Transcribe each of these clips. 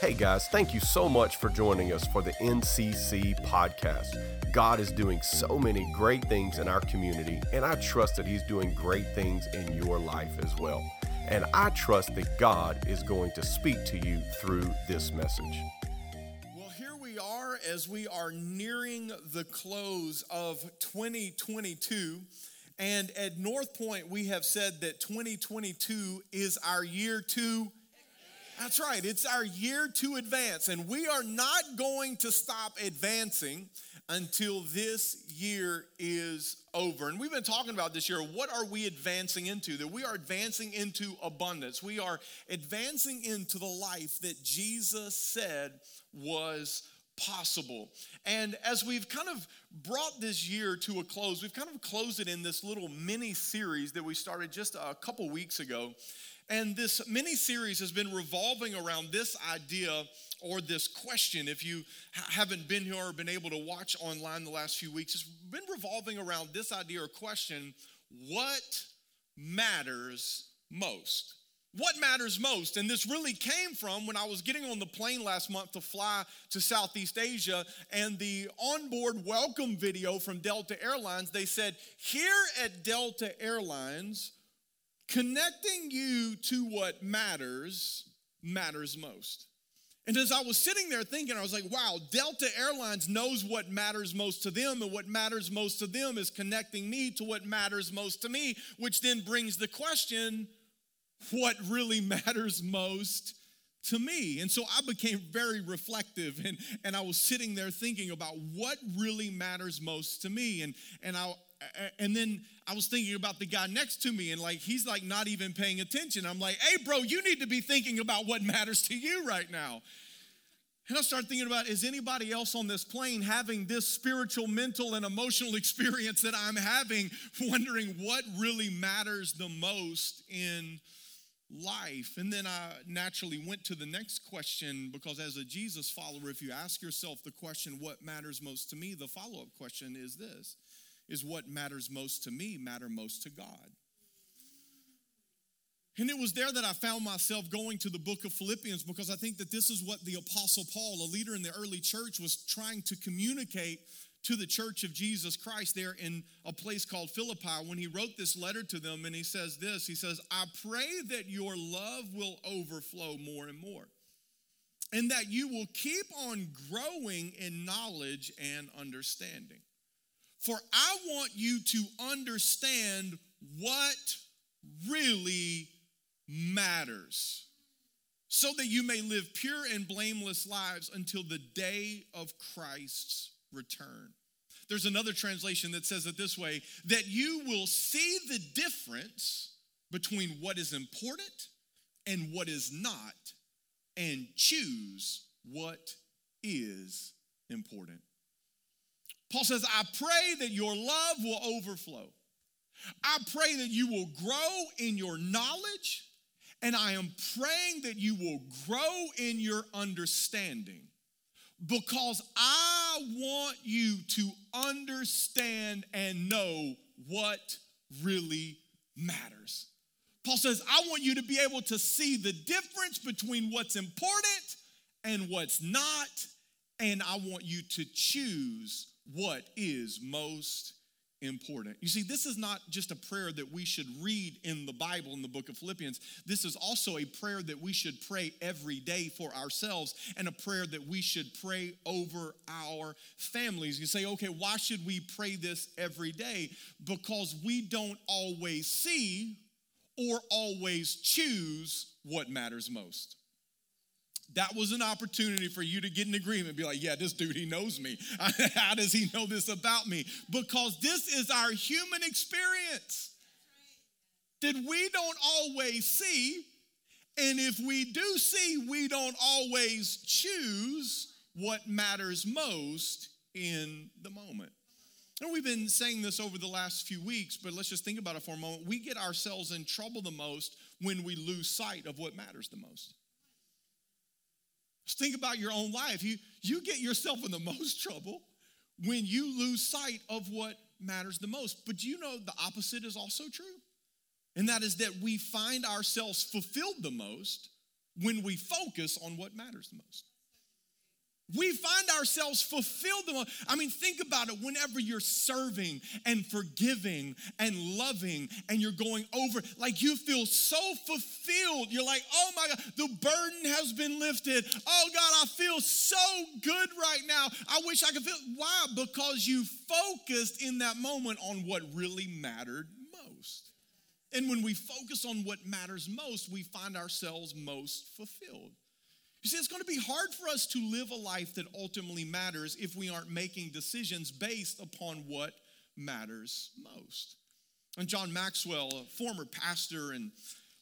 Hey guys, thank you so much for joining us for the NCC podcast. God is doing so many great things in our community, and I trust that He's doing great things in your life as well. And I trust that God is going to speak to you through this message. Well, here we are as we are nearing the close of 2022. And at North Point, we have said that 2022 is our year to that's right. It's our year to advance, and we are not going to stop advancing until this year is over. And we've been talking about this year. What are we advancing into? That we are advancing into abundance. We are advancing into the life that Jesus said was possible. And as we've kind of brought this year to a close, we've kind of closed it in this little mini series that we started just a couple weeks ago. And this mini series has been revolving around this idea or this question. If you haven't been here or been able to watch online the last few weeks, it's been revolving around this idea or question what matters most? What matters most? And this really came from when I was getting on the plane last month to fly to Southeast Asia and the onboard welcome video from Delta Airlines. They said, Here at Delta Airlines, Connecting you to what matters matters most. And as I was sitting there thinking, I was like, wow, Delta Airlines knows what matters most to them, and what matters most to them is connecting me to what matters most to me, which then brings the question what really matters most to me? And so I became very reflective, and, and I was sitting there thinking about what really matters most to me. And, and I, and then I was thinking about the guy next to me, and like he's like not even paying attention. I'm like, hey, bro, you need to be thinking about what matters to you right now. And I started thinking about is anybody else on this plane having this spiritual, mental, and emotional experience that I'm having, wondering what really matters the most in life? And then I naturally went to the next question because as a Jesus follower, if you ask yourself the question, what matters most to me, the follow up question is this is what matters most to me matter most to God. And it was there that I found myself going to the book of Philippians because I think that this is what the Apostle Paul, a leader in the early church, was trying to communicate to the church of Jesus Christ there in a place called Philippi when he wrote this letter to them. And he says this He says, I pray that your love will overflow more and more, and that you will keep on growing in knowledge and understanding for I want you to understand what really matters, so that you may live pure and blameless lives until the day of Christ's return. There's another translation that says it this way that you will see the difference between what is important and what is not, and choose what is important. Paul says, I pray that your love will overflow. I pray that you will grow in your knowledge, and I am praying that you will grow in your understanding because I want you to understand and know what really matters. Paul says, I want you to be able to see the difference between what's important and what's not, and I want you to choose what is most important. You see, this is not just a prayer that we should read in the Bible in the book of Philippians. This is also a prayer that we should pray every day for ourselves and a prayer that we should pray over our families. You say, okay, why should we pray this every day? Because we don't always see or always choose what matters most that was an opportunity for you to get an agreement. Be like, yeah, this dude, he knows me. How does he know this about me? Because this is our human experience that we don't always see. And if we do see, we don't always choose what matters most in the moment. And we've been saying this over the last few weeks, but let's just think about it for a moment. We get ourselves in trouble the most when we lose sight of what matters the most. Just think about your own life. You, you get yourself in the most trouble when you lose sight of what matters the most. But you know the opposite is also true? And that is that we find ourselves fulfilled the most when we focus on what matters the most. We find ourselves fulfilled. I mean, think about it. Whenever you're serving and forgiving and loving and you're going over, like you feel so fulfilled. You're like, oh my God, the burden has been lifted. Oh God, I feel so good right now. I wish I could feel. Why? Because you focused in that moment on what really mattered most. And when we focus on what matters most, we find ourselves most fulfilled. You see, it's going to be hard for us to live a life that ultimately matters if we aren't making decisions based upon what matters most. And John Maxwell, a former pastor and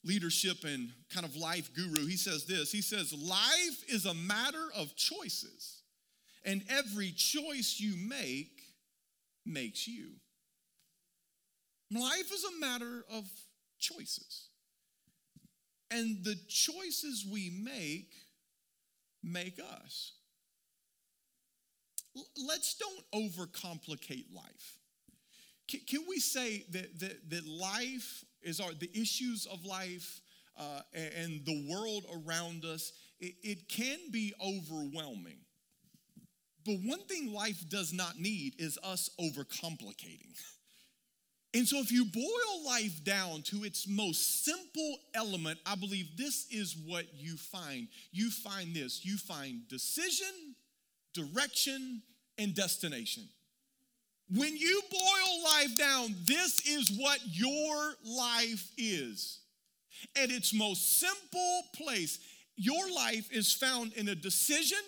leadership and kind of life guru, he says this He says, Life is a matter of choices, and every choice you make makes you. Life is a matter of choices. And the choices we make make us. Let's don't overcomplicate life. Can, can we say that, that, that life is our, the issues of life uh, and the world around us, it, it can be overwhelming. But one thing life does not need is us overcomplicating. And so, if you boil life down to its most simple element, I believe this is what you find. You find this you find decision, direction, and destination. When you boil life down, this is what your life is. At its most simple place, your life is found in a decision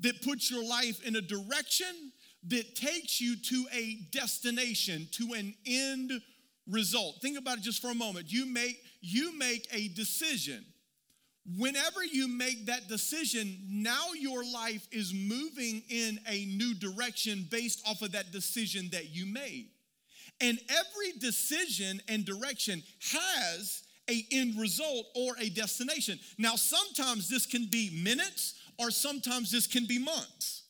that puts your life in a direction that takes you to a destination, to an end result. Think about it just for a moment. You make you make a decision. Whenever you make that decision, now your life is moving in a new direction based off of that decision that you made. And every decision and direction has a end result or a destination. Now sometimes this can be minutes or sometimes this can be months.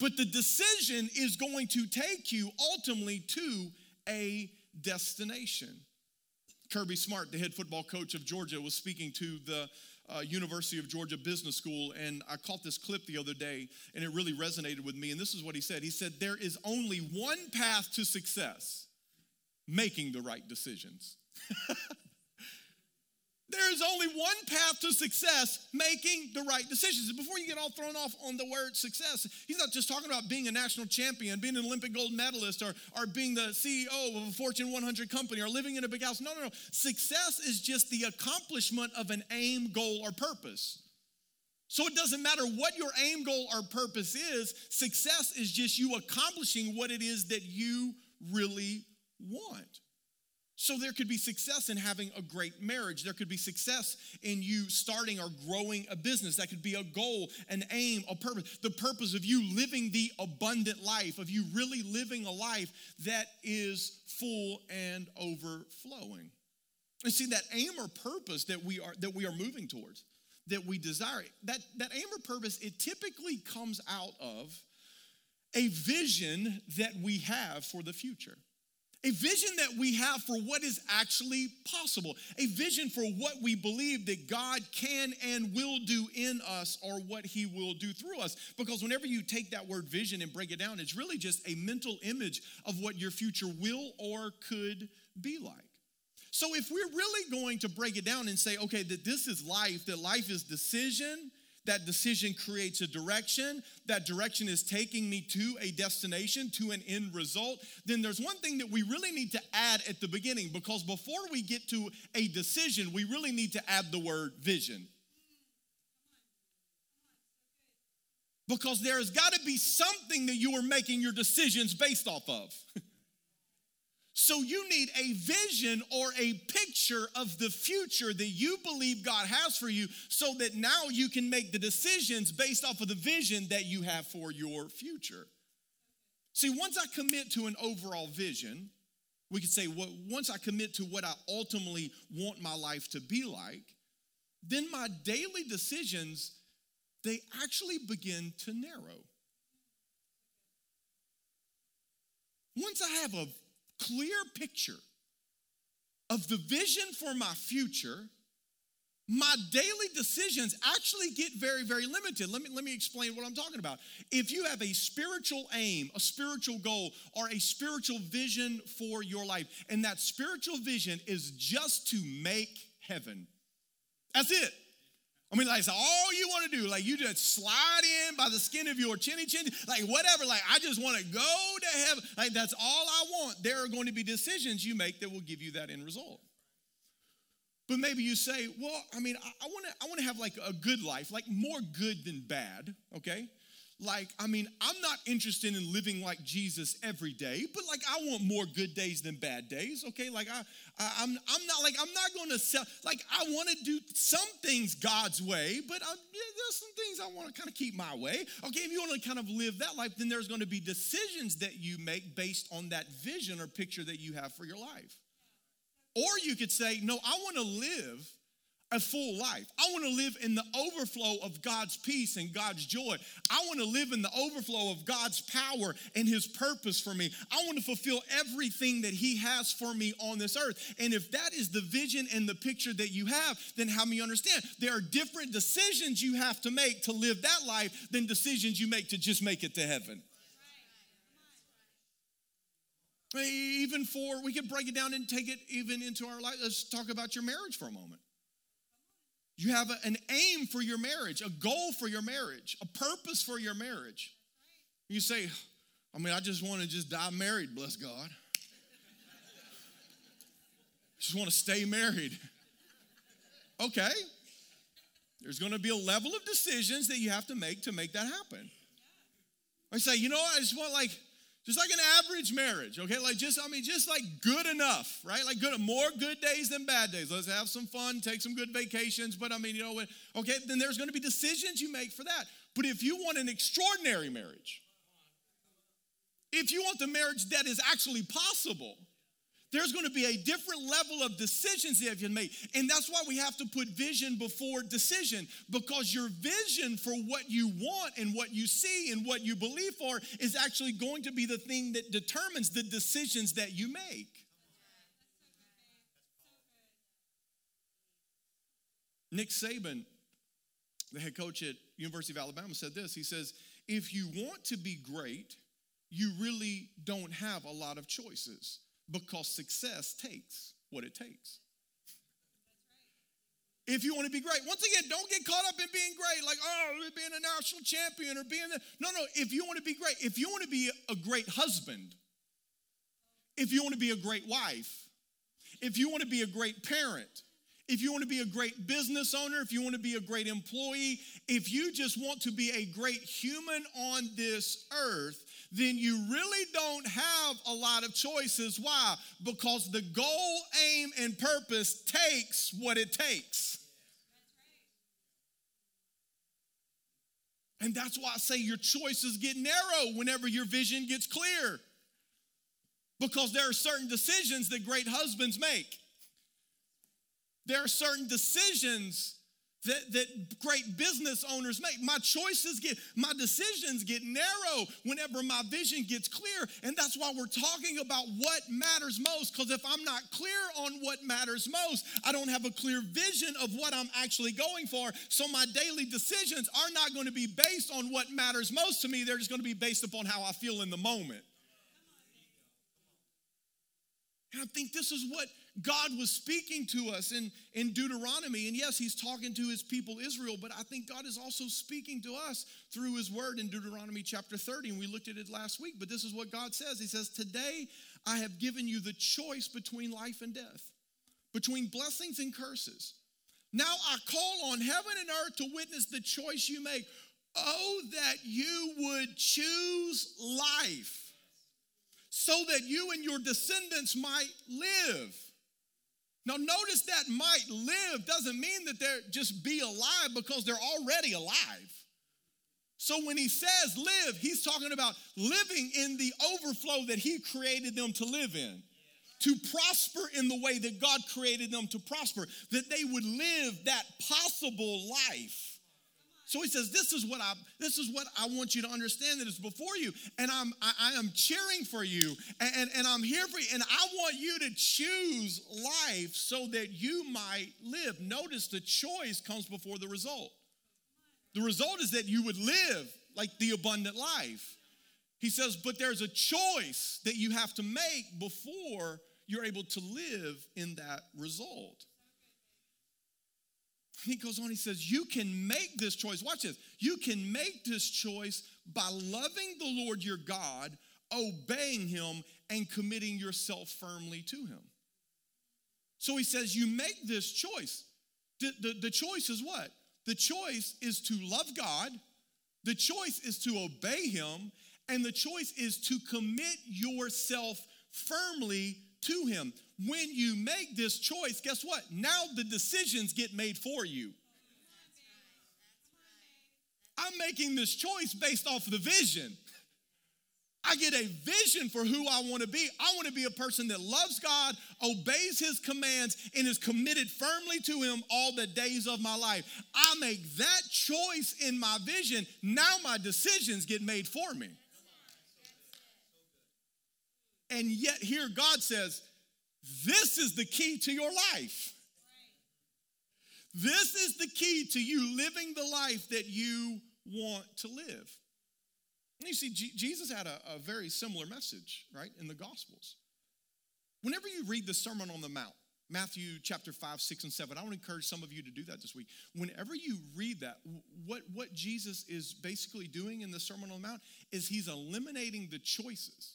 But the decision is going to take you ultimately to a destination. Kirby Smart, the head football coach of Georgia, was speaking to the uh, University of Georgia Business School, and I caught this clip the other day, and it really resonated with me. And this is what he said He said, There is only one path to success making the right decisions. There is only one path to success making the right decisions. Before you get all thrown off on the word success, he's not just talking about being a national champion, being an Olympic gold medalist, or, or being the CEO of a Fortune 100 company, or living in a big house. No, no, no. Success is just the accomplishment of an aim, goal, or purpose. So it doesn't matter what your aim, goal, or purpose is, success is just you accomplishing what it is that you really want. So there could be success in having a great marriage. There could be success in you starting or growing a business. That could be a goal, an aim, a purpose. The purpose of you living the abundant life, of you really living a life that is full and overflowing. And see that aim or purpose that we are that we are moving towards, that we desire. That that aim or purpose it typically comes out of a vision that we have for the future. A vision that we have for what is actually possible. A vision for what we believe that God can and will do in us or what He will do through us. Because whenever you take that word vision and break it down, it's really just a mental image of what your future will or could be like. So if we're really going to break it down and say, okay, that this is life, that life is decision, that decision creates a direction. That direction is taking me to a destination, to an end result. Then there's one thing that we really need to add at the beginning because before we get to a decision, we really need to add the word vision. Because there's got to be something that you are making your decisions based off of. So you need a vision or a picture of the future that you believe God has for you so that now you can make the decisions based off of the vision that you have for your future. See, once I commit to an overall vision, we could say, well, once I commit to what I ultimately want my life to be like, then my daily decisions, they actually begin to narrow. Once I have a clear picture of the vision for my future, my daily decisions actually get very very limited. Let me let me explain what i'm talking about. If you have a spiritual aim a spiritual goal or a spiritual vision for your life and that spiritual vision is just to make heaven. That's it I mean, like, all you want to do, like, you just slide in by the skin of your chinny chinny, like, whatever. Like, I just want to go to heaven. Like, that's all I want. There are going to be decisions you make that will give you that end result. But maybe you say, well, I mean, I, I want to I want to have like a good life, like more good than bad, okay? Like, I mean, I'm not interested in living like Jesus every day, but like I want more good days than bad days, okay? Like I, I am I'm, I'm not like I'm not going to sell. Like I want to do some things God's way, but there's some things I want to kind of keep my way. Okay, if you want to kind of live that life, then there's going to be decisions that you make based on that vision or picture that you have for your life. Or you could say, no, I want to live a full life. I want to live in the overflow of God's peace and God's joy. I want to live in the overflow of God's power and His purpose for me. I want to fulfill everything that He has for me on this earth. And if that is the vision and the picture that you have, then help me understand there are different decisions you have to make to live that life than decisions you make to just make it to heaven. Even for, we could break it down and take it even into our life. Let's talk about your marriage for a moment. You have an aim for your marriage, a goal for your marriage, a purpose for your marriage. You say, I mean, I just want to just die married, bless God. just want to stay married. Okay. There's going to be a level of decisions that you have to make to make that happen. I say, you know, I just want like just like an average marriage, okay? Like just, I mean, just like good enough, right? Like good, more good days than bad days. Let's have some fun, take some good vacations. But I mean, you know, what? okay, then there's gonna be decisions you make for that. But if you want an extraordinary marriage, if you want the marriage that is actually possible, there's going to be a different level of decisions that you made. And that's why we have to put vision before decision because your vision for what you want and what you see and what you believe for is actually going to be the thing that determines the decisions that you make. Nick Saban, the head coach at University of Alabama, said this. He says, if you want to be great, you really don't have a lot of choices because success takes what it takes. If you want to be great, once again, don't get caught up in being great, like, oh, being a national champion or being the. No, no, if you want to be great, if you want to be a great husband, if you want to be a great wife, if you want to be a great parent, if you want to be a great business owner, if you want to be a great employee, if you just want to be a great human on this earth, then you really don't have a lot of choices. Why? Because the goal, aim, and purpose takes what it takes. And that's why I say your choices get narrow whenever your vision gets clear. Because there are certain decisions that great husbands make. There are certain decisions that, that great business owners make. My choices get, my decisions get narrow whenever my vision gets clear. And that's why we're talking about what matters most. Because if I'm not clear on what matters most, I don't have a clear vision of what I'm actually going for. So my daily decisions are not going to be based on what matters most to me. They're just going to be based upon how I feel in the moment. And I think this is what God was speaking to us in, in Deuteronomy. And yes, he's talking to his people Israel, but I think God is also speaking to us through his word in Deuteronomy chapter 30. And we looked at it last week, but this is what God says He says, Today I have given you the choice between life and death, between blessings and curses. Now I call on heaven and earth to witness the choice you make. Oh, that you would choose life so that you and your descendants might live. Now, notice that might live doesn't mean that they're just be alive because they're already alive. So when he says live, he's talking about living in the overflow that he created them to live in. To prosper in the way that God created them to prosper, that they would live that possible life So he says, "This is what I this is what I want you to understand that is before you, and I'm I, I am cheering for you, and, and, and I'm here for you, and I want you to choose life so that you might live." Notice the choice comes before the result. The result is that you would live like the abundant life. He says, but there's a choice that you have to make before you're able to live in that result. He goes on, he says, You can make this choice. Watch this. You can make this choice by loving the Lord your God, obeying him, and committing yourself firmly to him. So he says, You make this choice. The, the, the choice is what? The choice is to love God, the choice is to obey him, and the choice is to commit yourself firmly to him. When you make this choice, guess what? Now the decisions get made for you. I'm making this choice based off of the vision. I get a vision for who I want to be. I want to be a person that loves God, obeys his commands, and is committed firmly to him all the days of my life. I make that choice in my vision. Now my decisions get made for me. And yet, here God says, This is the key to your life. This is the key to you living the life that you want to live. And you see, G- Jesus had a, a very similar message, right, in the Gospels. Whenever you read the Sermon on the Mount, Matthew chapter 5, 6, and 7. I want to encourage some of you to do that this week. Whenever you read that, what, what Jesus is basically doing in the Sermon on the Mount is he's eliminating the choices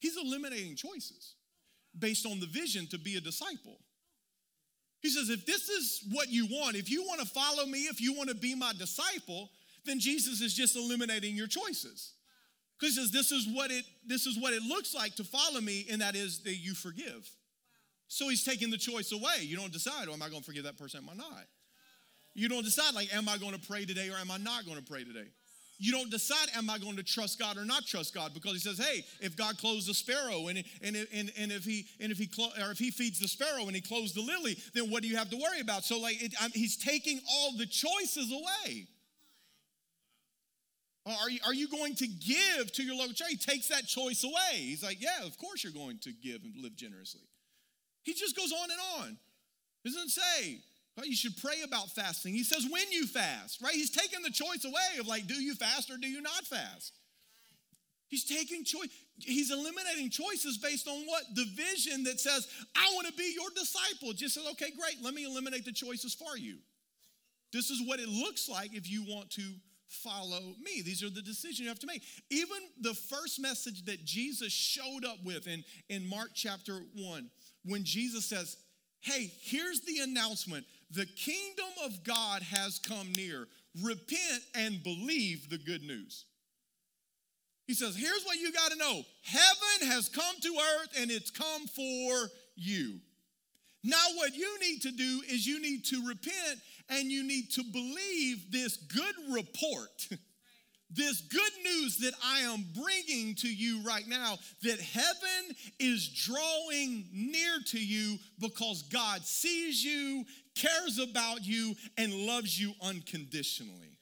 He's eliminating choices based on the vision to be a disciple. He says, if this is what you want, if you want to follow me, if you want to be my disciple, then Jesus is just eliminating your choices. Because he says, this is what it this is what it looks like to follow me, and that is that you forgive. So he's taking the choice away. You don't decide, oh, am I going to forgive that person? Am I not? You don't decide, like, am I going to pray today or am I not going to pray today? You don't decide, am I going to trust God or not trust God? Because he says, hey, if God clothes the sparrow and, and, and, and if he and if he or if he feeds the sparrow and he clothes the lily, then what do you have to worry about? So like it, he's taking all the choices away. Are you, are you going to give to your local church? He takes that choice away. He's like, yeah, of course you're going to give and live generously. He just goes on and on. He doesn't say, you should pray about fasting. He says, when you fast, right? He's taking the choice away of like, do you fast or do you not fast? He's taking choice. He's eliminating choices based on what? The vision that says, I want to be your disciple. Just says, okay, great. Let me eliminate the choices for you. This is what it looks like if you want to follow me. These are the decisions you have to make. Even the first message that Jesus showed up with in, in Mark chapter 1, when Jesus says, Hey, here's the announcement the kingdom of God has come near. Repent and believe the good news. He says, Here's what you got to know heaven has come to earth and it's come for you. Now, what you need to do is you need to repent and you need to believe this good report. this good news that I am bringing to you right now that heaven is drawing near to you because God sees you, cares about you, and loves you unconditionally.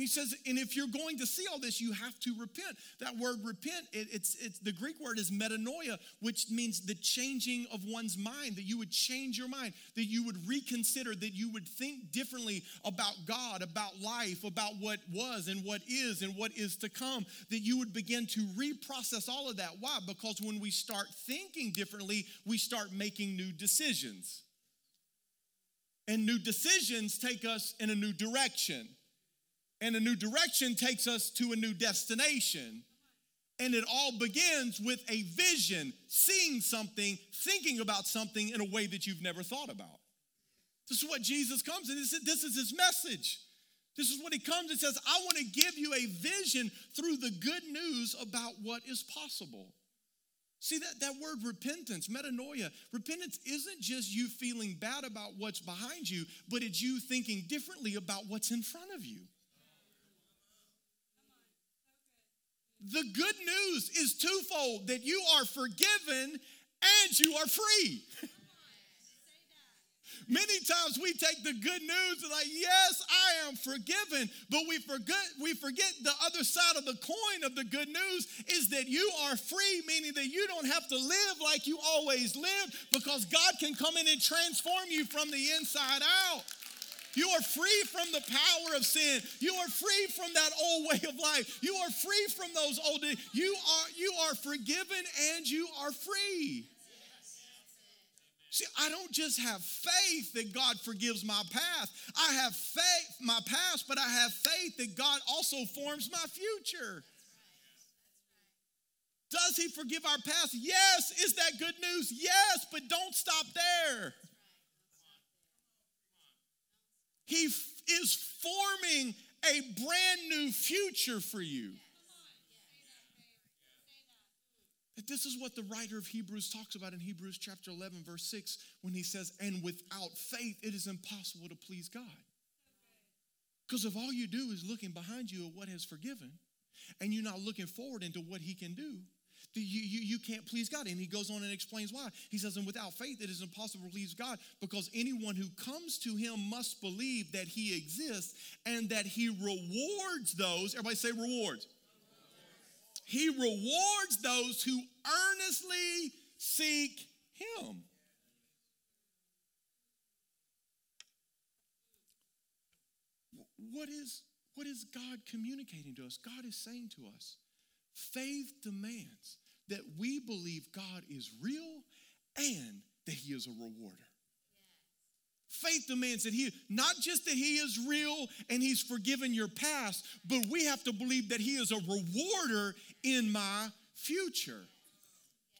He says, and if you're going to see all this, you have to repent. That word repent, it, it's, it's the Greek word is metanoia, which means the changing of one's mind, that you would change your mind, that you would reconsider, that you would think differently about God, about life, about what was and what is and what is to come, that you would begin to reprocess all of that. Why? Because when we start thinking differently, we start making new decisions. And new decisions take us in a new direction. And a new direction takes us to a new destination. And it all begins with a vision, seeing something, thinking about something in a way that you've never thought about. This is what Jesus comes and this is, this is his message. This is what he comes and says, I want to give you a vision through the good news about what is possible. See that, that word repentance, metanoia, repentance isn't just you feeling bad about what's behind you, but it's you thinking differently about what's in front of you. The good news is twofold that you are forgiven and you are free. Many times we take the good news and like, yes, I am forgiven, but we forget we forget the other side of the coin of the good news is that you are free, meaning that you don't have to live like you always lived because God can come in and transform you from the inside out. You are free from the power of sin. You are free from that old way of life. You are free from those old you are you are forgiven and you are free. See, I don't just have faith that God forgives my past. I have faith, my past, but I have faith that God also forms my future. Does he forgive our past? Yes. Is that good news? Yes, but don't stop there. He f- is forming a brand new future for you. That this is what the writer of Hebrews talks about in Hebrews chapter 11, verse 6, when he says, And without faith, it is impossible to please God. Because if all you do is looking behind you at what has forgiven, and you're not looking forward into what he can do, you, you, you can't please God. And he goes on and explains why. He says, And without faith, it is impossible to please God because anyone who comes to him must believe that he exists and that he rewards those. Everybody say rewards. He rewards those who earnestly seek him. What is, what is God communicating to us? God is saying to us, faith demands that we believe God is real and that He is a rewarder. Faith demands that He, not just that He is real and He's forgiven your past, but we have to believe that He is a rewarder in my future.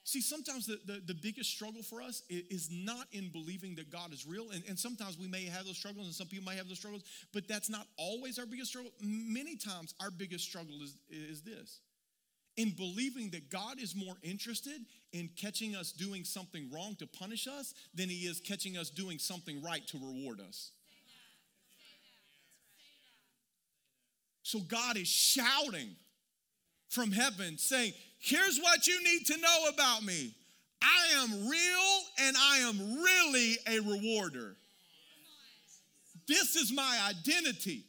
See, sometimes the, the, the, biggest struggle for us is not in believing that God is real. And, and sometimes we may have those struggles, and some people might have those struggles, but that's not always our biggest struggle. Many times, our biggest struggle is, is this in believing that God is more interested in catching us doing something wrong to punish us than he is catching us doing something right to reward us. So God is shouting from heaven saying, Here's what you need to know about me I am real and I am really a rewarder. This is my identity,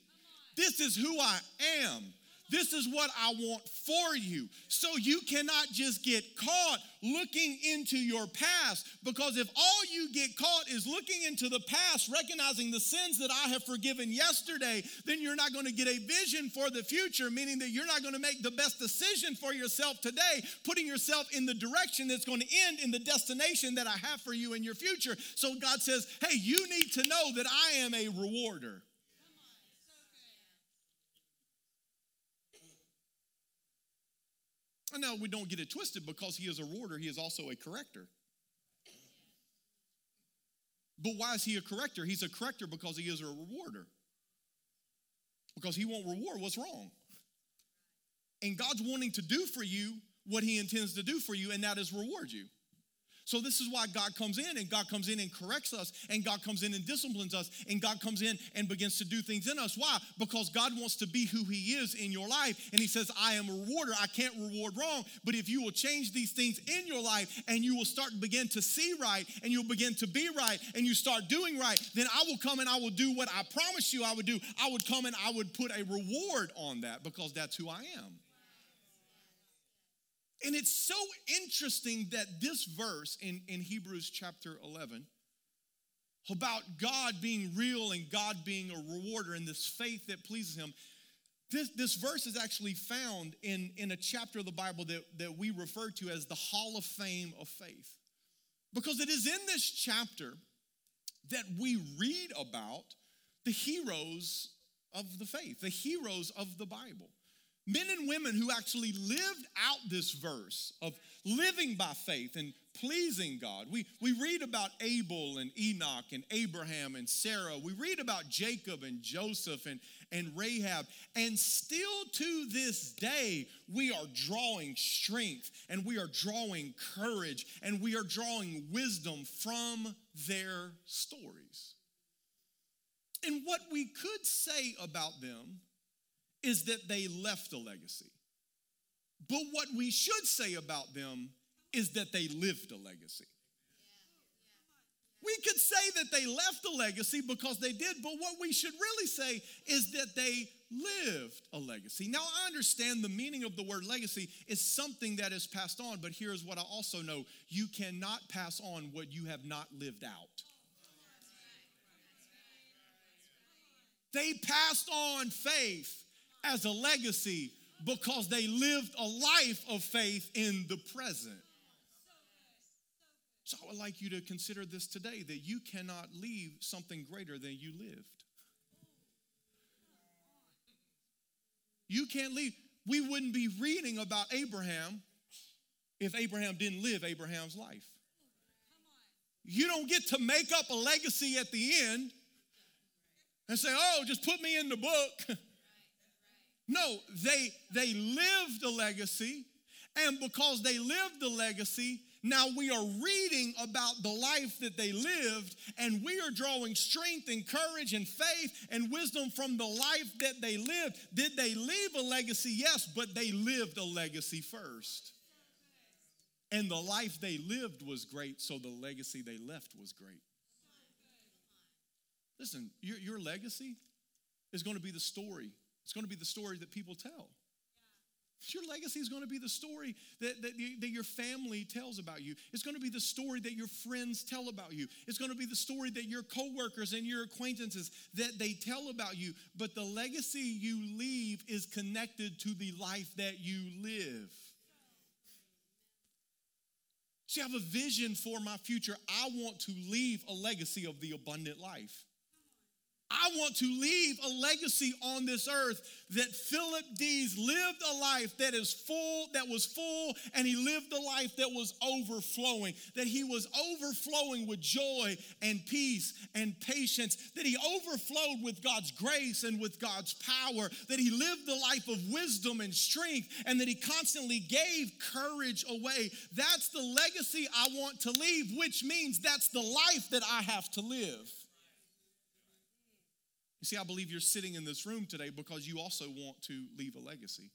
this is who I am. This is what I want for you. So you cannot just get caught looking into your past because if all you get caught is looking into the past, recognizing the sins that I have forgiven yesterday, then you're not going to get a vision for the future, meaning that you're not going to make the best decision for yourself today, putting yourself in the direction that's going to end in the destination that I have for you in your future. So God says, hey, you need to know that I am a rewarder. And now we don't get it twisted because he is a rewarder, he is also a corrector. But why is he a corrector? He's a corrector because he is a rewarder. Because he won't reward what's wrong. And God's wanting to do for you what he intends to do for you, and that is reward you. So, this is why God comes in and God comes in and corrects us, and God comes in and disciplines us, and God comes in and begins to do things in us. Why? Because God wants to be who He is in your life, and He says, I am a rewarder. I can't reward wrong, but if you will change these things in your life and you will start to begin to see right, and you'll begin to be right, and you start doing right, then I will come and I will do what I promised you I would do. I would come and I would put a reward on that because that's who I am. And it's so interesting that this verse in, in Hebrews chapter 11 about God being real and God being a rewarder and this faith that pleases Him, this, this verse is actually found in, in a chapter of the Bible that, that we refer to as the Hall of Fame of Faith. Because it is in this chapter that we read about the heroes of the faith, the heroes of the Bible men and women who actually lived out this verse of living by faith and pleasing God. We, we read about Abel and Enoch and Abraham and Sarah. We read about Jacob and Joseph and, and Rahab. And still to this day, we are drawing strength and we are drawing courage and we are drawing wisdom from their stories. And what we could say about them is that they left a legacy. But what we should say about them is that they lived a legacy. We could say that they left a legacy because they did, but what we should really say is that they lived a legacy. Now, I understand the meaning of the word legacy is something that is passed on, but here's what I also know you cannot pass on what you have not lived out. They passed on faith as a legacy because they lived a life of faith in the present. So I would like you to consider this today that you cannot leave something greater than you lived. You can't leave. We wouldn't be reading about Abraham if Abraham didn't live Abraham's life. You don't get to make up a legacy at the end and say, oh, just put me in the book. No, they, they lived a legacy, and because they lived the legacy, now we are reading about the life that they lived, and we are drawing strength and courage and faith and wisdom from the life that they lived. Did they leave a legacy? Yes, but they lived a legacy first. And the life they lived was great, so the legacy they left was great. Listen, your, your legacy is going to be the story it's going to be the story that people tell. Your legacy is going to be the story that, that, that, your family tells about you. It's going to be the story that your friends tell about you. It's going to be the story that your coworkers and your acquaintances that they tell about you. But the legacy you leave is connected to the life that you live. See, I have a vision for my future. I want to leave a legacy of the abundant life. I want to leave a legacy on this earth that Philip Dees lived a life that is full, that was full, and he lived a life that was overflowing, that he was overflowing with joy and peace and patience, that he overflowed with God's grace and with God's power, that he lived a life of wisdom and strength, and that he constantly gave courage away. That's the legacy I want to leave, which means that's the life that I have to live. You see, I believe you're sitting in this room today because you also want to leave a legacy.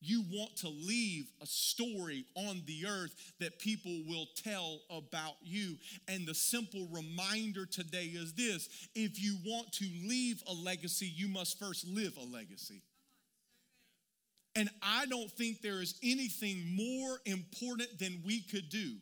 You want to leave a story on the earth that people will tell about you. And the simple reminder today is this if you want to leave a legacy, you must first live a legacy. And I don't think there is anything more important than we could do.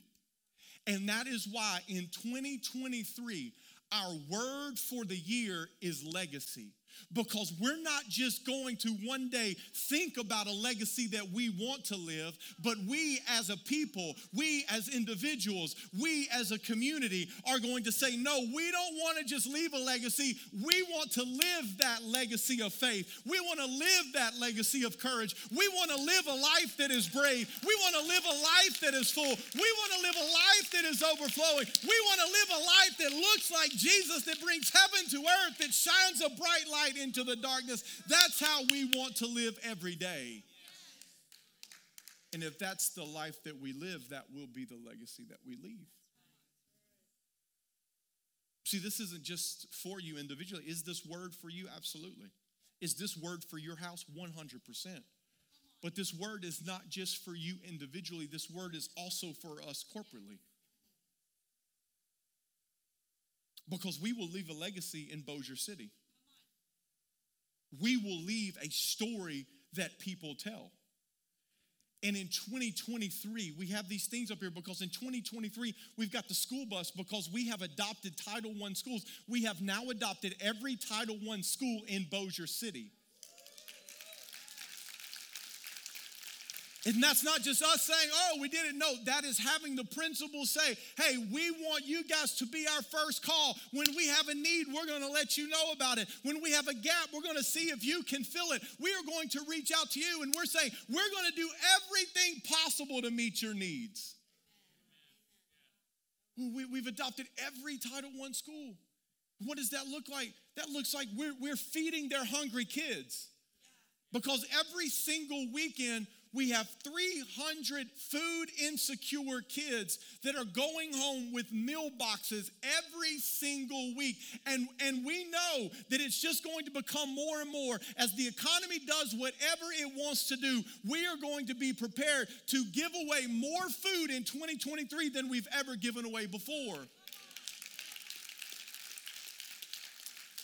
And that is why in 2023, our word for the year is legacy because we're not just going to one day think about a legacy that we want to live, but we as a people, we as individuals, we as a community are going to say, no, we don't want to just leave a legacy. We want to live that legacy of faith. We want to live that legacy of courage. We want to live a life that is brave. We want to live a life that is full. We want to live a life that is overflowing. We want to live a life that looks like Jesus, that brings heaven to earth, that shines a bright light light into the darkness. That's how we want to live every day. And if that's the life that we live, that will be the legacy that we leave. See, this isn't just for you individually. Is this word for you? Absolutely. Is this word for your house? 100%. But this word is not just for you individually, this word is also for us corporately. Because we will leave a legacy in Bossier City we will leave a story that people tell. And in 2023, we have these things up here because in 2023, we've got the school bus because we have adopted Title I schools. We have now adopted every Title I school in Bossier City. And that's not just us saying, oh, we did it. No, that is having the principal say, hey, we want you guys to be our first call. When we have a need, we're going to let you know about it. When we have a gap, we're going to see if you can fill it. We are going to reach out to you and we're saying, we're going to do everything possible to meet your needs. We, have adopted every Title I school. What does that look like? That looks like we're, we're feeding their hungry kids. Because every single weekend, we have 300 food insecure kids that are going home with meal boxes every single week. And, and we know that it's just going to become more and more as the economy does whatever it wants to do. We are going to be prepared to give away more food in 2023 than we've ever given away before.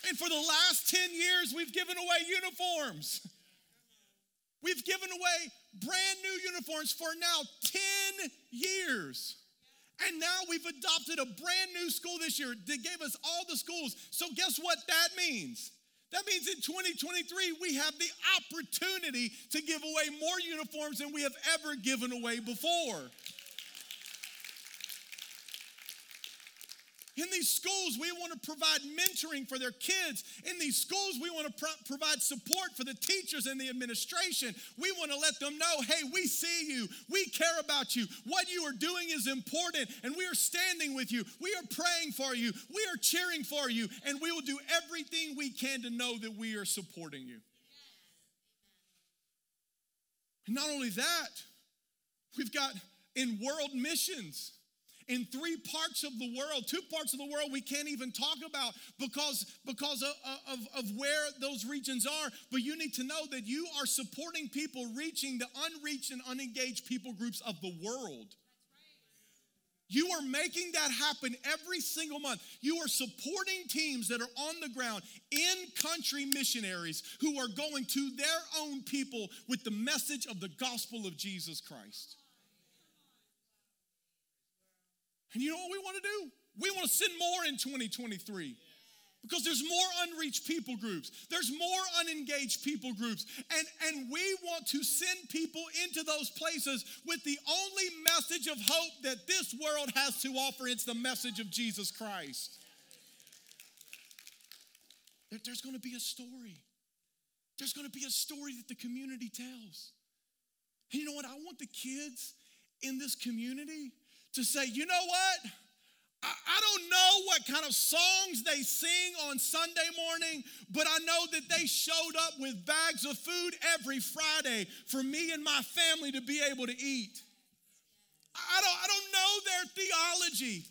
And for the last 10 years, we've given away uniforms. We've given away brand new uniforms for now 10 years. And now we've adopted a brand new school this year that gave us all the schools. So, guess what that means? That means in 2023, we have the opportunity to give away more uniforms than we have ever given away before. In these schools, we want to provide mentoring for their kids. In these schools, we want to pro- provide support for the teachers and the administration. We want to let them know hey, we see you, we care about you. What you are doing is important, and we are standing with you. We are praying for you, we are cheering for you, and we will do everything we can to know that we are supporting you. And not only that, we've got in world missions in three parts of the world two parts of the world we can't even talk about because because of, of, of, where those regions are but you need to know that you are supporting people reaching the unreached and unengaged people groups of the world you are making that happen every single month. You are supporting teams that are on the ground in country missionaries who are going to their own people with the message of the gospel of Jesus Christ. And you know what we want to do? We want to send more in 2023 because there's more unreached people groups. There's more unengaged people groups. And and we want to send people into those places with the only message of hope that this world has to offer. It's the message of jesus christ. There's going to be a story. There's going to be a story that the community tells. And you know what? I want the kids in this community to say, you know what? I, don't know what kind of songs they sing on Sunday morning, but I know that they showed up with bags of food every Friday for me and my family to be able to eat. I don't, I don't know their theology.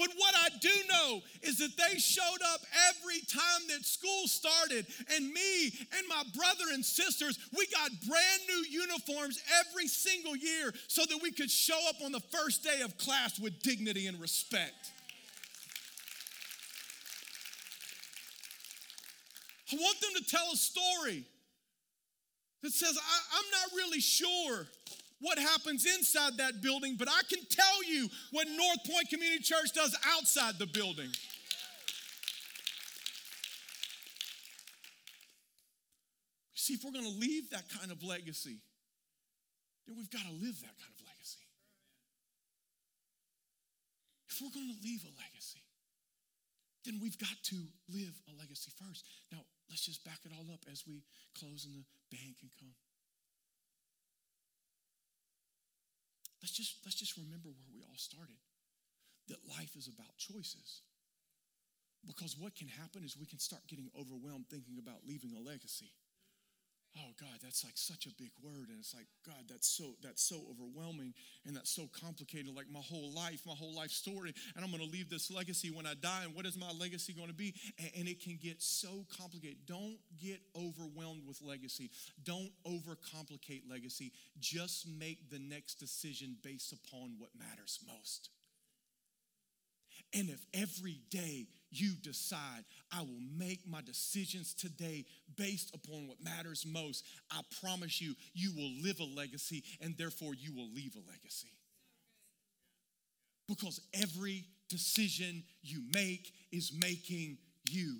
But what I do know is that they showed up every time that school started, and me and my brother and sisters, we got brand new uniforms every single year so that we could show up on the first day of class with dignity and respect. I want them to tell a story that says, I, am not really sure what happens inside that building, but I can tell you what North Point Community Church does outside the building. See, if we're going to leave that kind of legacy, then we've got to live that kind of legacy. If we're going to leave a legacy, then we've got to live a legacy first. Now, let's just back it all up as we close and the band can come. Let's just, let's just remember where we all started that life is about choices. Because what can happen is we can start getting overwhelmed thinking about leaving a legacy oh god that's like such a big word and it's like god that's so that's so overwhelming and that's so complicated like my whole life my whole life story and i'm going to leave this legacy when i die and what is my legacy going to be? And, and it can get so complicated. Don't get overwhelmed with legacy. Don't overcomplicate legacy. Just make the next decision based upon what matters most. And if every day you decide, I will make my decisions today based upon what matters most, I promise you, you will live a legacy and therefore you will leave a legacy. Because every decision you make is making you.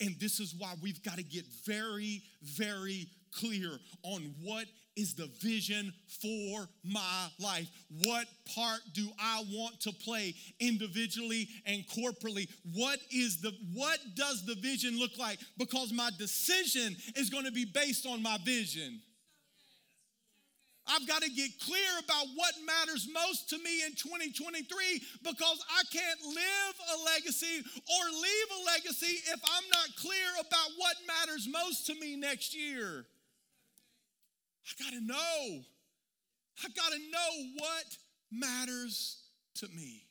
And this is why we've got to get very, very clear on what is the vision for my life? What part do I want to play individually and corporately? What is the what does the vision look like? Because my decision is going to be based on my vision. I've got to get clear about what matters most to me in 2023 because I can't live a legacy or leave a legacy if I'm not clear about what matters most to me next year. I got to know. I got to know what matters to me.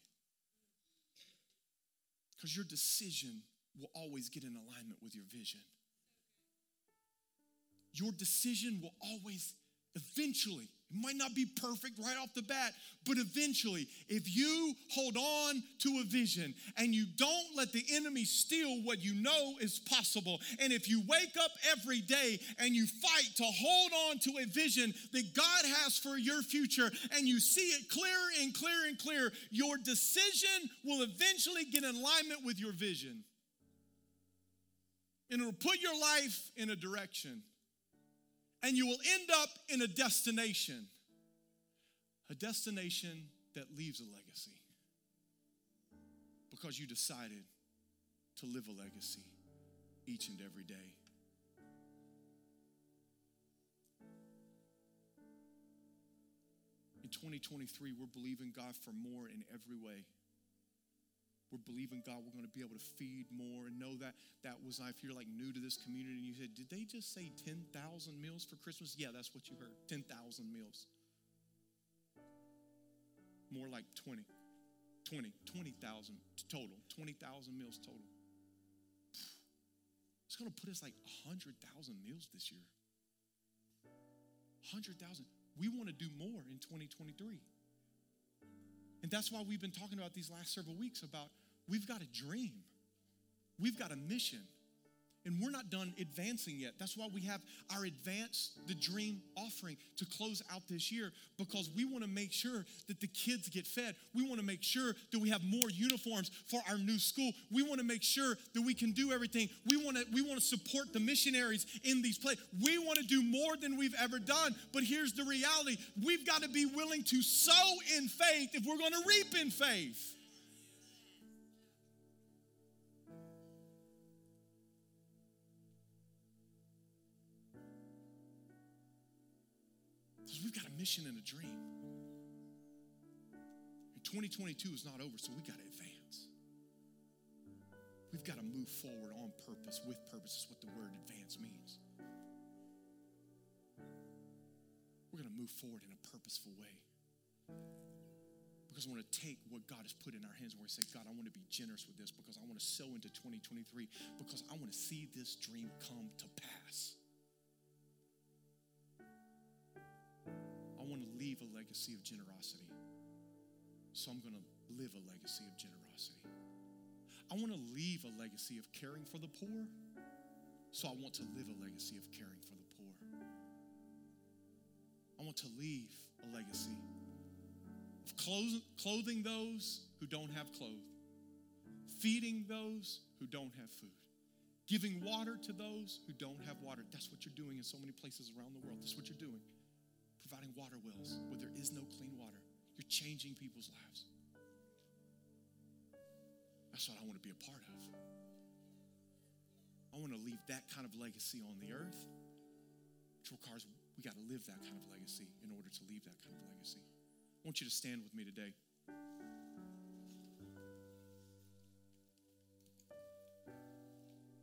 Because your decision will always get in alignment with your vision. Your decision will always, eventually, It might not be perfect right off the bat, but eventually, if you hold on to a vision and you don't let the enemy steal what you know is possible, and if you wake up every day and you fight to hold on to a vision that God has for your future and you see it clearer and clearer and clearer, your decision will eventually get in alignment with your vision. And it'll put your life in a direction and you will end up in a destination. A destination that leaves a legacy because you decided to live a legacy each and every day. In 2023, we're believing God for more in every way. We're believing God, we're going to be able to feed more and know that that was, if you're like new to this community and you said, did they just say 10,000 meals for Christmas? Yeah, that's what you heard 10,000 meals. More like 20, 20, 20,000 total, 20,000 meals total. It's going to put us like 100,000 meals this year. 100,000. We want to do more in 2023. And that's why we've been talking about these last several weeks about we've got a dream, we've got a mission. And we're not done advancing yet. That's why we have our Advance the Dream offering to close out this year because we want to make sure that the kids get fed. We want to make sure that we have more uniforms for our new school. We want to make sure that we can do everything. We want to we want to support the missionaries in these places. We want to do more than we've ever done. But here's the reality. We've got to be willing to sow in faith if we're going to reap in faith. A and a dream. And 2022 is not over, so we got to advance. We've got to move forward on purpose, with purpose, is what the word advance means. We're going to move forward in a purposeful way. Because I want to take what God has put in our hands where we say, God, I want to be generous with this because I want to sow into 2023 because I want to see this dream come to pass. Want to leave a legacy of generosity. So I'm going to live a legacy of generosity. I want to leave a legacy of caring for the poor. So I want to live a legacy of caring for the poor. I want to leave a legacy of clothing those who don't have clothes, feeding those who don't have food, giving water to those who don't have water. That's what you're doing in so many places around the world. That's what you're doing providing water wells where there is no clean water. You're changing people's lives. That's what I want to be a part of. I want to leave that kind of legacy on the earth, which requires we got to live that kind of legacy in order to leave that kind of legacy. I want you to stand with me today.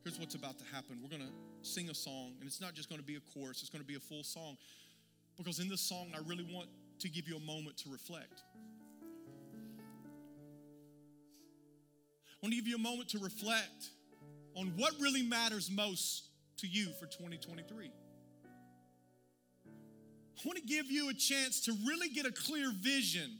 Here's what's about to happen. We're going to sing a song, and it's not just going to be a chorus, it's going to be a full song. Because in this song, I really want to give you a moment to reflect. I want to give you a moment to reflect on what really matters most to you for 2023. I want to give you a chance to really get a clear vision.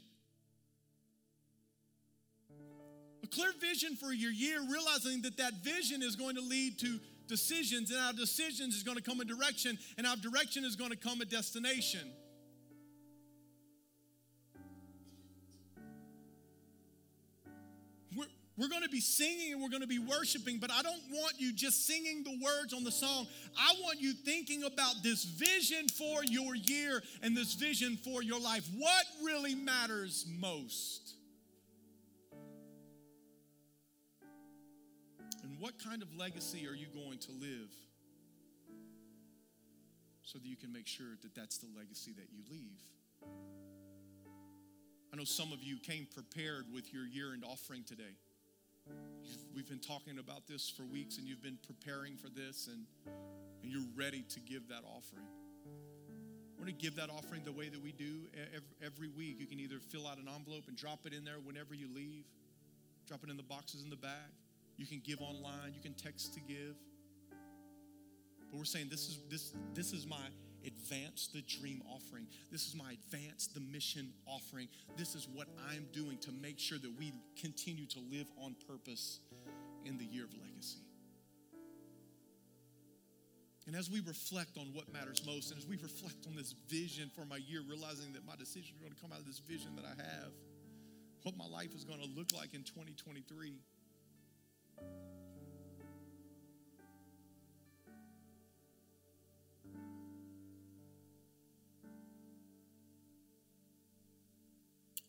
A clear vision for your year, realizing that that vision is going to lead to decisions, and our decisions is going to come a direction, and our direction is going to come a destination. We're, we're going to be singing and we're going to be worshiping, but I don't want you just singing the words on the song. I want you thinking about this vision for your year and this vision for your life. What really matters most? What kind of legacy are you going to live so that you can make sure that that's the legacy that you leave? I know some of you came prepared with your year end offering today. You've, we've been talking about this for weeks and you've been preparing for this and, and you're ready to give that offering. I want to give that offering the way that we do every, week. You can either fill out an envelope and drop it in there whenever you leave, drop it in the boxes in the bag. You can give online, you can text to give. But we're saying this is this this is my advance the dream offering. This is my advance the mission offering. This is what I'm doing to make sure that we continue to live on purpose in the year of legacy. And as we reflect on what matters most, and as we reflect on this vision for my year, realizing that my decisions are going to come out of this vision that I have, what my life is going to look like in 2023.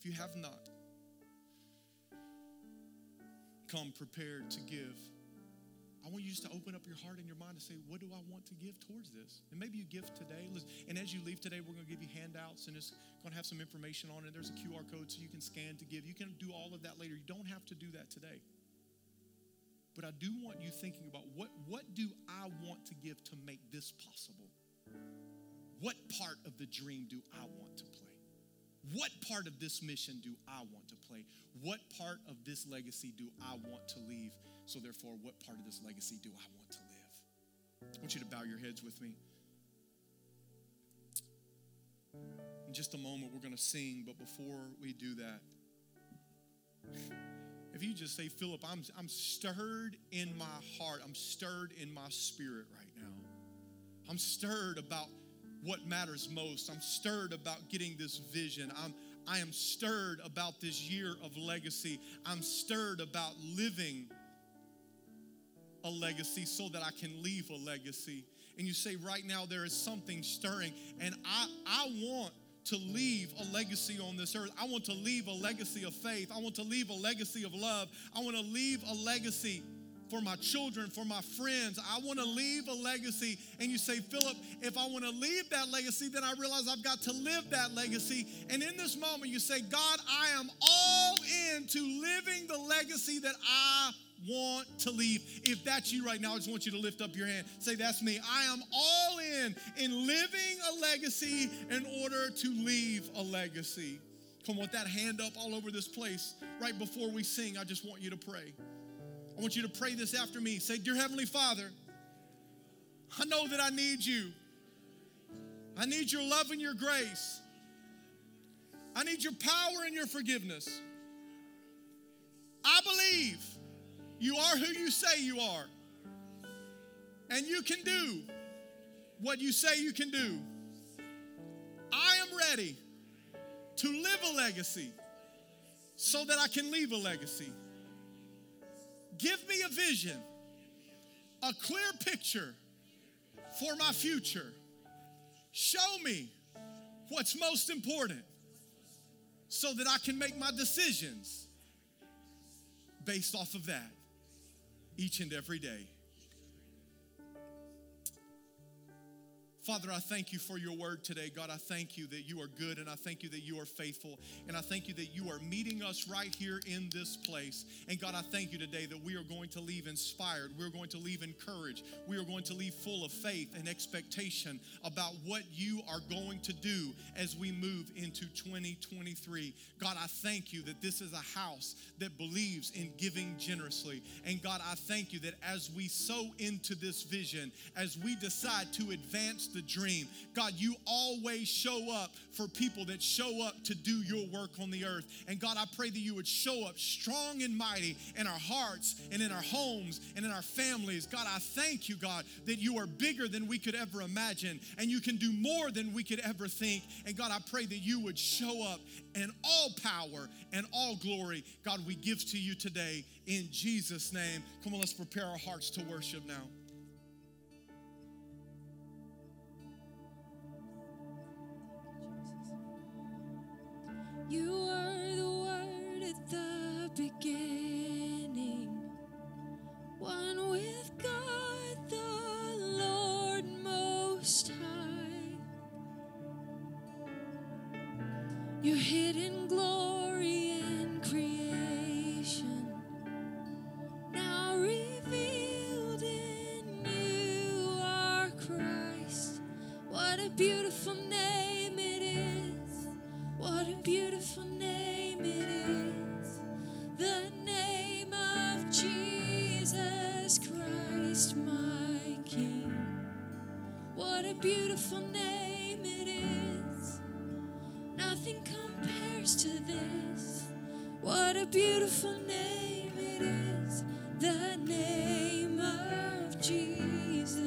You have not come prepared to give, I want you just to open up your heart and your mind and say, What do I want to give towards this? And maybe you give today. And as you leave today, we're going to give you handouts and it's going to have some information on it. There's a QR code so you can scan to give. You can do all of that later. You don't have to do that today. But I do want you thinking about what, what do I want to give to make this possible? What part of the dream do I want to play? What part of this mission do I want to play? What part of this legacy do I want to leave? So, therefore, what part of this legacy do I want to live? I want you to bow your heads with me. In just a moment, we're going to sing, but before we do that, if you just say, Philip, I'm, I'm stirred in my heart, I'm stirred in my spirit right now. I'm stirred about what matters most. I'm stirred about getting this vision. I'm, I am stirred about this year of legacy. I'm stirred about living a legacy so that I can leave a legacy. And you say, right now, there is something stirring, and I, I want to leave a legacy on this earth. I want to leave a legacy of faith. I want to leave a legacy of love. I want to leave a legacy for my children, for my friends. I want to leave a legacy. And you say, Philip, if I want to leave that legacy, then I realize I've got to live that legacy. And in this moment, you say, God, I am all in to living the legacy that I want to leave. If that's you right now, I just want you to lift up your hand. Say, That's me. I am all in in living a legacy in order to leave a legacy. Come on, with that hand up all over this place. Right before we sing, I just want you to pray. I want you to pray this after me. Say, Dear Heavenly Father, I know that I need you. I need your love and your grace. I need your power and your forgiveness. I believe you are who you say you are. And you can do what you say you can do. I am ready to live a legacy so that I can leave a legacy. Give me a vision, a clear picture for my future. Show me what's most important so that I can make my decisions based off of that each and every day. Father, I thank you for your word today. God, I thank you that you are good and I thank you that you are faithful. And I thank you that you are meeting us right here in this place. And God, I thank you today that we are going to leave inspired. We're going to leave encouraged. We are going to leave full of faith and expectation about what you are going to do as we move into 2023. God, I thank you that this is a house that believes in giving generously. And God, I thank you that as we sow into this vision, as we decide to advance the dream. God, you always show up for people that show up to do your work on the earth. And God, I pray that you would show up strong and mighty in our hearts and in our homes and in our families. God, I thank you, God, that you are bigger than we could ever imagine and you can do more than we could ever think. And God, I pray that you would show up and all power and all glory, God, we give to you today in Jesus' name. Come on, let's prepare our hearts to worship now. You are the Word at the beginning, one with God the Lord Most High. Your hidden glory beautiful name it is. Nothing compares to this. What a beautiful name it is. The name of Jesus.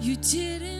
You didn't.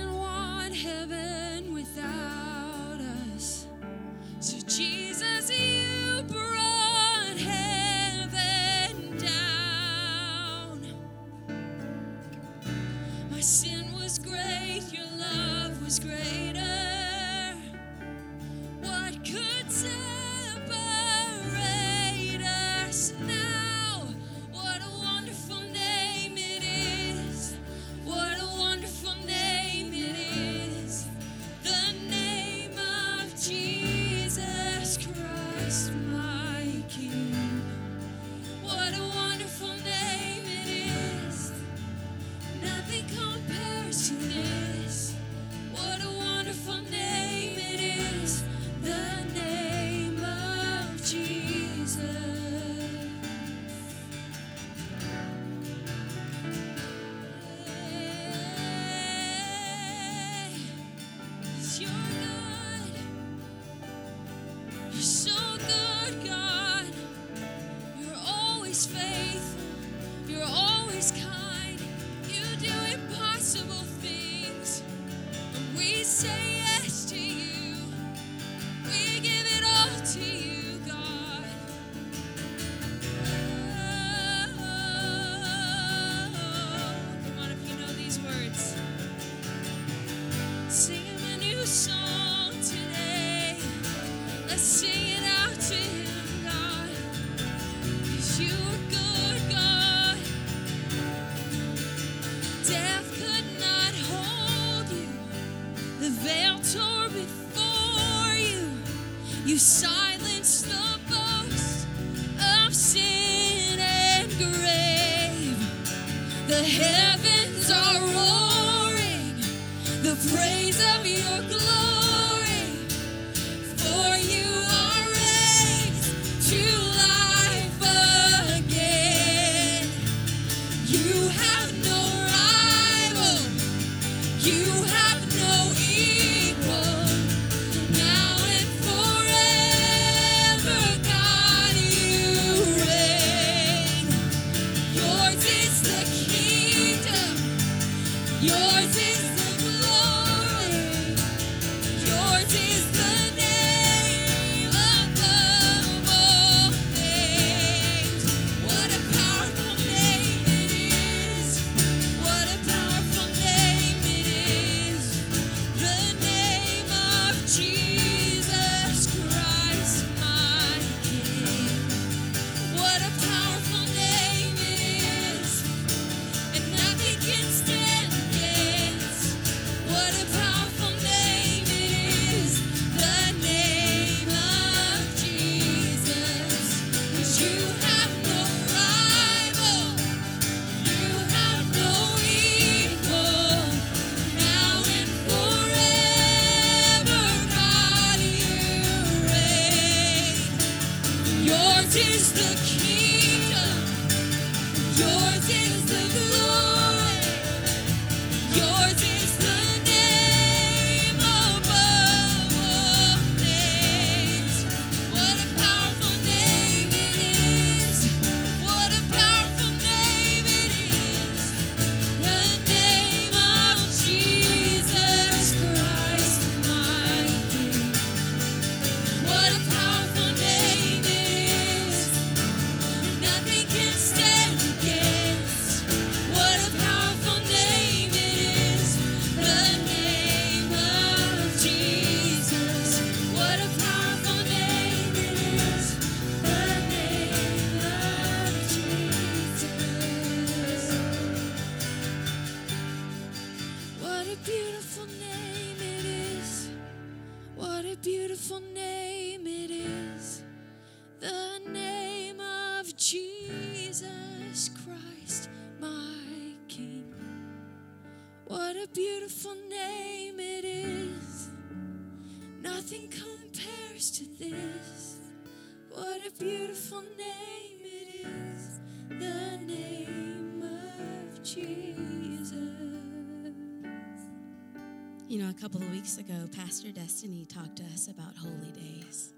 Weeks ago, Pastor Destiny talked to us about holy days.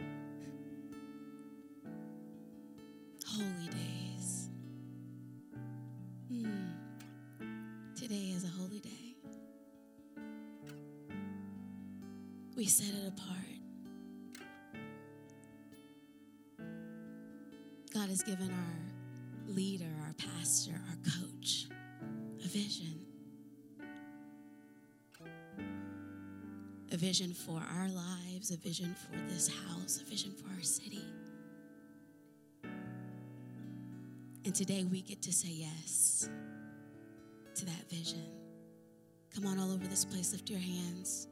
Holy days. Hmm. Today is a holy day. We set it apart. God has given our leader, our pastor, our coach a vision. A vision for our lives, a vision for this house, a vision for our city. And today we get to say yes to that vision. Come on, all over this place, lift your hands.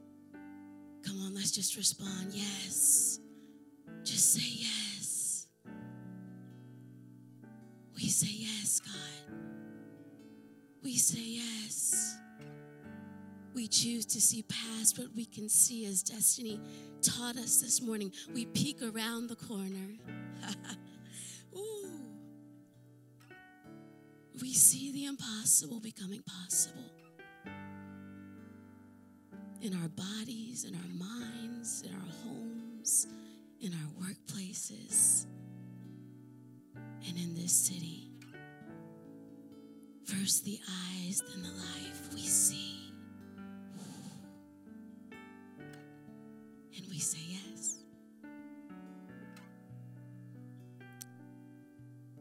Come on, let's just respond. Yes. Just say yes. We say yes, God. We say yes. We choose to see past what we can see as destiny taught us this morning. We peek around the corner. Ooh. We see the impossible becoming possible in our bodies, in our minds, in our homes, in our workplaces, and in this city. First the eyes, then the life we see. Say yes.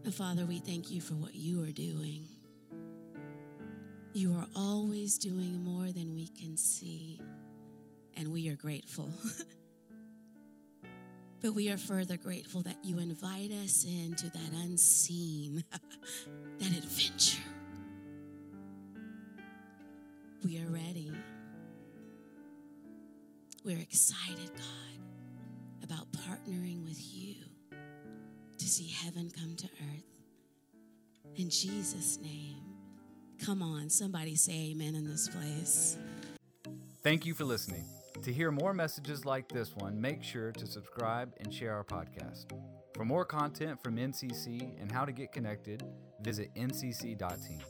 And Father, we thank you for what you are doing. You are always doing more than we can see, and we are grateful. but we are further grateful that you invite us into that unseen, that adventure. We are ready. We're excited, God, about partnering with you to see heaven come to earth. In Jesus' name. Come on, somebody say amen in this place. Thank you for listening. To hear more messages like this one, make sure to subscribe and share our podcast. For more content from NCC and how to get connected, visit ncc.team.